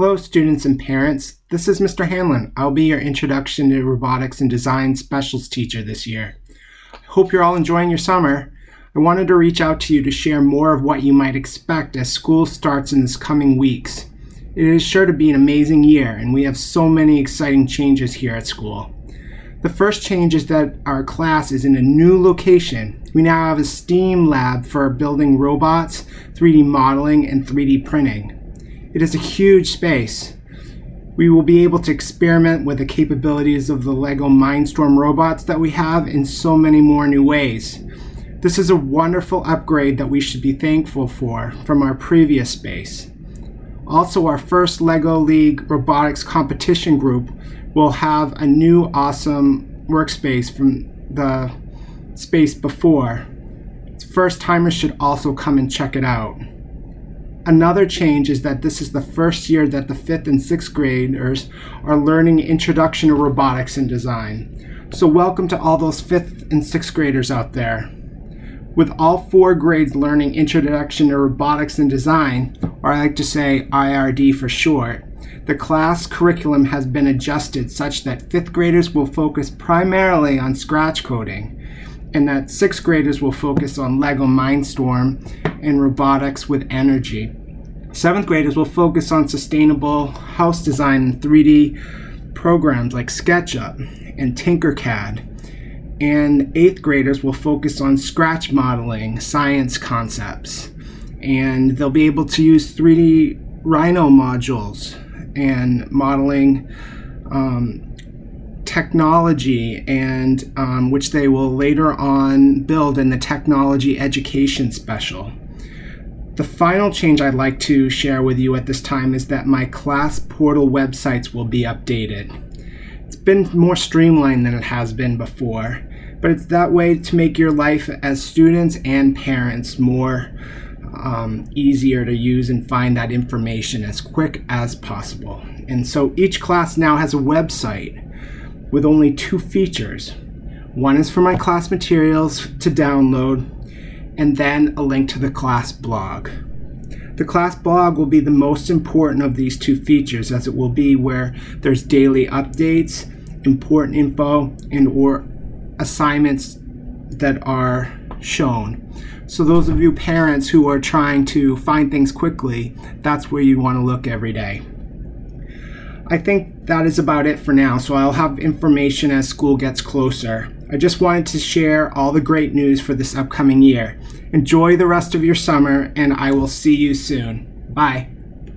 Hello, students and parents. This is Mr. Hanlon. I'll be your Introduction to Robotics and Design Specials teacher this year. I hope you're all enjoying your summer. I wanted to reach out to you to share more of what you might expect as school starts in this coming weeks. It is sure to be an amazing year, and we have so many exciting changes here at school. The first change is that our class is in a new location. We now have a STEAM lab for building robots, 3D modeling, and 3D printing. It is a huge space. We will be able to experiment with the capabilities of the LEGO Mindstorm robots that we have in so many more new ways. This is a wonderful upgrade that we should be thankful for from our previous space. Also, our first LEGO League robotics competition group will have a new awesome workspace from the space before. First timers should also come and check it out. Another change is that this is the first year that the fifth and sixth graders are learning Introduction to Robotics and Design. So, welcome to all those fifth and sixth graders out there. With all four grades learning Introduction to Robotics and Design, or I like to say IRD for short, the class curriculum has been adjusted such that fifth graders will focus primarily on scratch coding, and that sixth graders will focus on LEGO Mindstorm and robotics with energy. Seventh graders will focus on sustainable house design and 3D programs like SketchUp and Tinkercad. And eighth graders will focus on scratch modeling, science concepts, and they'll be able to use 3D Rhino modules and modeling um, technology and um, which they will later on build in the technology education special the final change I'd like to share with you at this time is that my class portal websites will be updated. It's been more streamlined than it has been before, but it's that way to make your life as students and parents more um, easier to use and find that information as quick as possible. And so each class now has a website with only two features. One is for my class materials to download, and then a link to the class blog. The class blog will be the most important of these two features as it will be where there's daily updates, important info, and or assignments that are shown. So those of you parents who are trying to find things quickly, that's where you want to look every day. I think that is about it for now, so I'll have information as school gets closer. I just wanted to share all the great news for this upcoming year. Enjoy the rest of your summer, and I will see you soon. Bye.